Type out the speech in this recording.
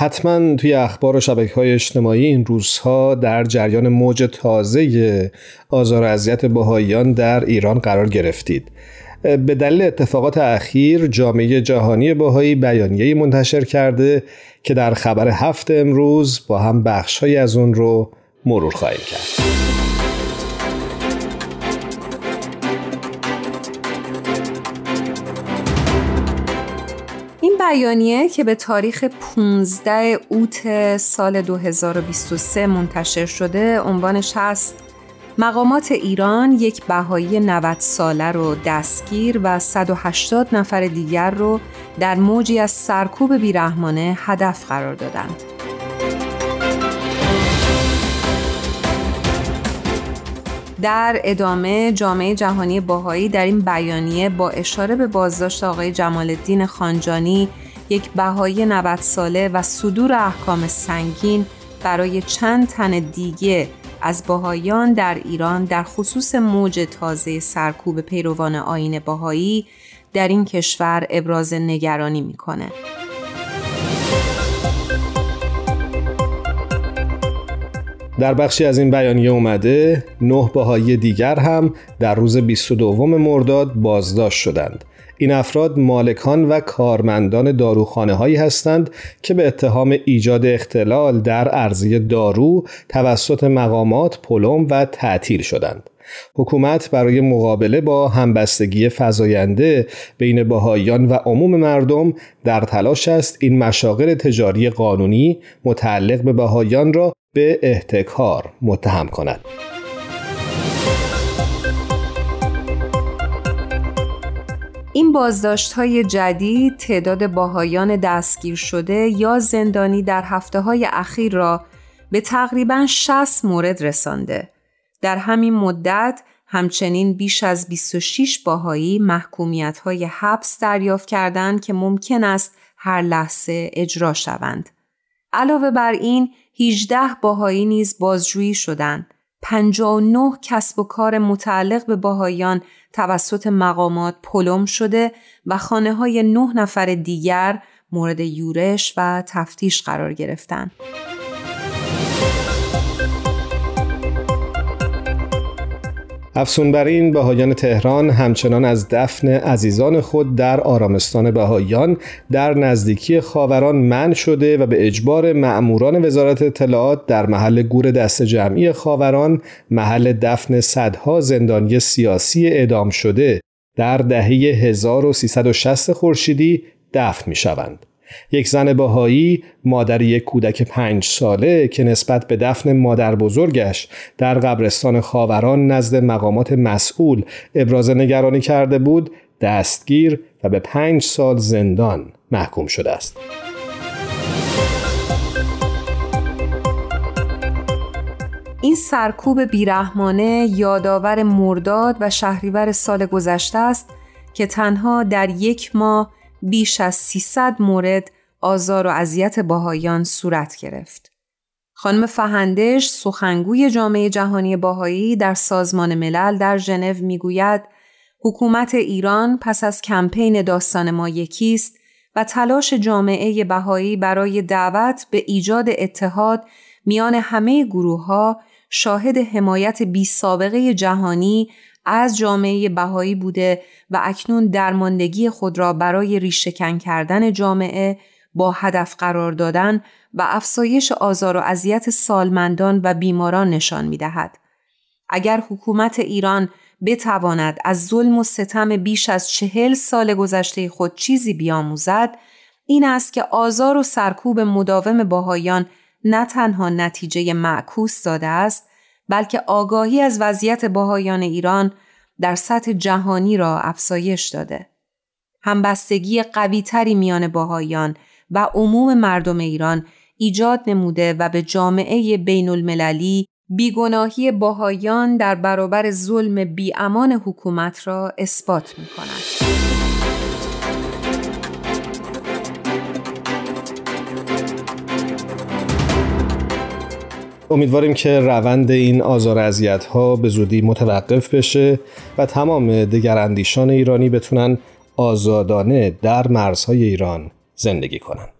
حتما توی اخبار و شبکه های اجتماعی این روزها در جریان موج تازه آزار و اذیت بهاییان در ایران قرار گرفتید به دلیل اتفاقات اخیر جامعه جهانی بهایی بیانیه‌ای منتشر کرده که در خبر هفت امروز با هم بخشهایی از اون رو مرور خواهیم کرد. بیانیه که به تاریخ 15 اوت سال 2023 منتشر شده عنوانش هست مقامات ایران یک بهایی 90 ساله رو دستگیر و 180 نفر دیگر رو در موجی از سرکوب بیرحمانه هدف قرار دادند. در ادامه جامعه جهانی باهایی در این بیانیه با اشاره به بازداشت آقای جمال الدین خانجانی یک بهایی 90 ساله و صدور احکام سنگین برای چند تن دیگه از باهایان در ایران در خصوص موج تازه سرکوب پیروان آین باهایی در این کشور ابراز نگرانی می‌کنه. در بخشی از این بیانیه اومده نه باهایی دیگر هم در روز 22 مرداد بازداشت شدند. این افراد مالکان و کارمندان داروخانه هایی هستند که به اتهام ایجاد اختلال در ارزی دارو توسط مقامات پلم و تعطیل شدند. حکومت برای مقابله با همبستگی فزاینده بین باهایان و عموم مردم در تلاش است این مشاغل تجاری قانونی متعلق به باهایان را به احتکار متهم کند. این بازداشت های جدید تعداد باهایان دستگیر شده یا زندانی در هفته های اخیر را به تقریبا 60 مورد رسانده. در همین مدت همچنین بیش از 26 باهایی محکومیت های حبس دریافت کردند که ممکن است هر لحظه اجرا شوند. علاوه بر این 18 باهایی نیز بازجویی شدند. 59 کسب و کار متعلق به باهایان توسط مقامات پلم شده و خانه های نه نفر دیگر مورد یورش و تفتیش قرار گرفتند. افسون بر این بهایان تهران همچنان از دفن عزیزان خود در آرامستان بهایان در نزدیکی خاوران من شده و به اجبار مأموران وزارت اطلاعات در محل گور دست جمعی خاوران محل دفن صدها زندانی سیاسی اعدام شده در دهه 1360 خورشیدی دفن می شوند. یک زن باهایی مادر یک کودک پنج ساله که نسبت به دفن مادر بزرگش در قبرستان خاوران نزد مقامات مسئول ابراز نگرانی کرده بود دستگیر و به پنج سال زندان محکوم شده است. این سرکوب بیرحمانه یادآور مرداد و شهریور سال گذشته است که تنها در یک ماه بیش از 300 مورد آزار و اذیت باهایان صورت گرفت. خانم فهندش سخنگوی جامعه جهانی باهایی در سازمان ملل در ژنو می‌گوید حکومت ایران پس از کمپین داستان ما یکیست و تلاش جامعه بهایی برای دعوت به ایجاد اتحاد میان همه گروه ها شاهد حمایت بی سابقه جهانی از جامعه بهایی بوده و اکنون درماندگی خود را برای ریشهکن کردن جامعه با هدف قرار دادن و افزایش آزار و اذیت سالمندان و بیماران نشان می دهد. اگر حکومت ایران بتواند از ظلم و ستم بیش از چهل سال گذشته خود چیزی بیاموزد این است که آزار و سرکوب مداوم باهایان نه تنها نتیجه معکوس داده است بلکه آگاهی از وضعیت باهایان ایران در سطح جهانی را افزایش داده. همبستگی قویتری میان باهایان و عموم مردم ایران ایجاد نموده و به جامعه بین المللی بیگناهی باهایان در برابر ظلم بیامان حکومت را اثبات می کند. امیدواریم که روند این آزار اذیت ها به زودی متوقف بشه و تمام دگراندیشان ایرانی بتونن آزادانه در مرزهای ایران زندگی کنند.